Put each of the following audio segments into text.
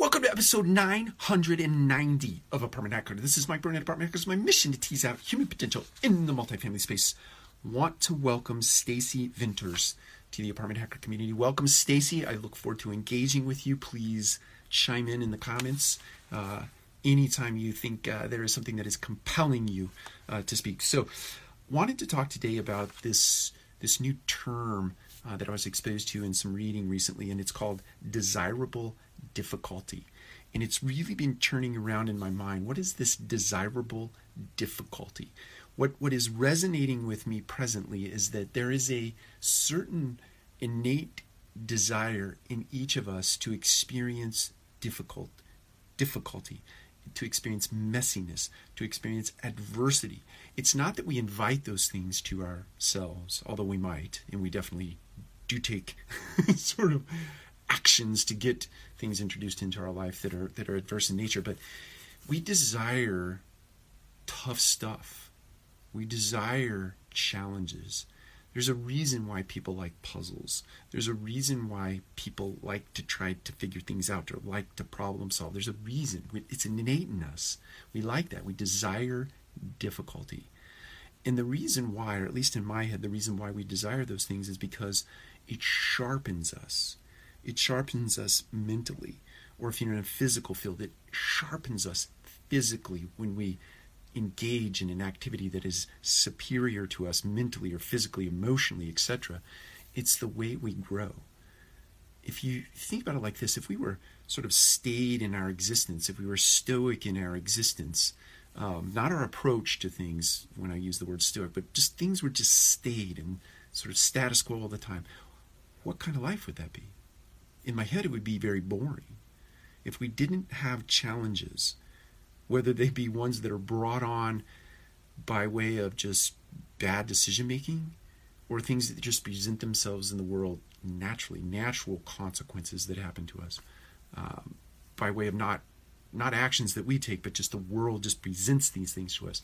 Welcome to episode 990 of Apartment Hacker. This is Mike Burnett, Apartment Hacker. Hackers. My mission to tease out human potential in the multifamily space. Want to welcome Stacy Vinters to the Apartment Hacker community. Welcome, Stacy. I look forward to engaging with you. Please chime in in the comments uh, anytime you think uh, there is something that is compelling you uh, to speak. So, wanted to talk today about this this new term uh, that I was exposed to in some reading recently, and it's called desirable difficulty. And it's really been turning around in my mind. What is this desirable difficulty? What, what is resonating with me presently is that there is a certain innate desire in each of us to experience difficult difficulty to experience messiness to experience adversity it's not that we invite those things to ourselves although we might and we definitely do take sort of actions to get things introduced into our life that are that are adverse in nature but we desire tough stuff. We desire challenges. There's a reason why people like puzzles. There's a reason why people like to try to figure things out or like to problem solve. There's a reason. It's innate in us. We like that. We desire difficulty. And the reason why or at least in my head the reason why we desire those things is because it sharpens us it sharpens us mentally. Or if you're in a physical field, it sharpens us physically when we engage in an activity that is superior to us mentally or physically, emotionally, etc. It's the way we grow. If you think about it like this, if we were sort of stayed in our existence, if we were stoic in our existence, um, not our approach to things when I use the word stoic, but just things were just stayed and sort of status quo all the time, what kind of life would that be? In my head, it would be very boring. If we didn't have challenges, whether they be ones that are brought on by way of just bad decision making or things that just present themselves in the world naturally, natural consequences that happen to us um, by way of not not actions that we take, but just the world just presents these things to us.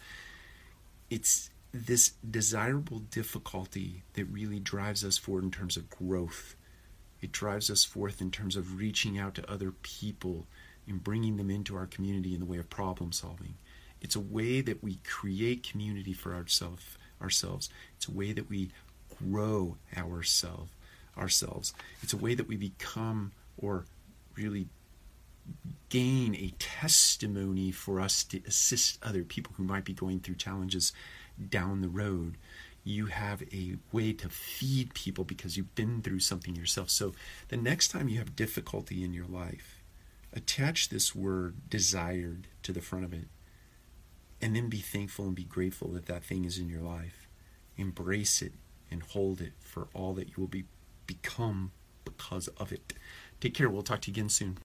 It's this desirable difficulty that really drives us forward in terms of growth it drives us forth in terms of reaching out to other people and bringing them into our community in the way of problem solving. It's a way that we create community for ourselves. Ourselves. It's a way that we grow. Ourselves. It's a way that we become or really gain a testimony for us to assist other people who might be going through challenges down the road you have a way to feed people because you've been through something yourself. So the next time you have difficulty in your life, attach this word desired to the front of it. And then be thankful and be grateful that that thing is in your life. Embrace it and hold it for all that you will be become because of it. Take care. We'll talk to you again soon.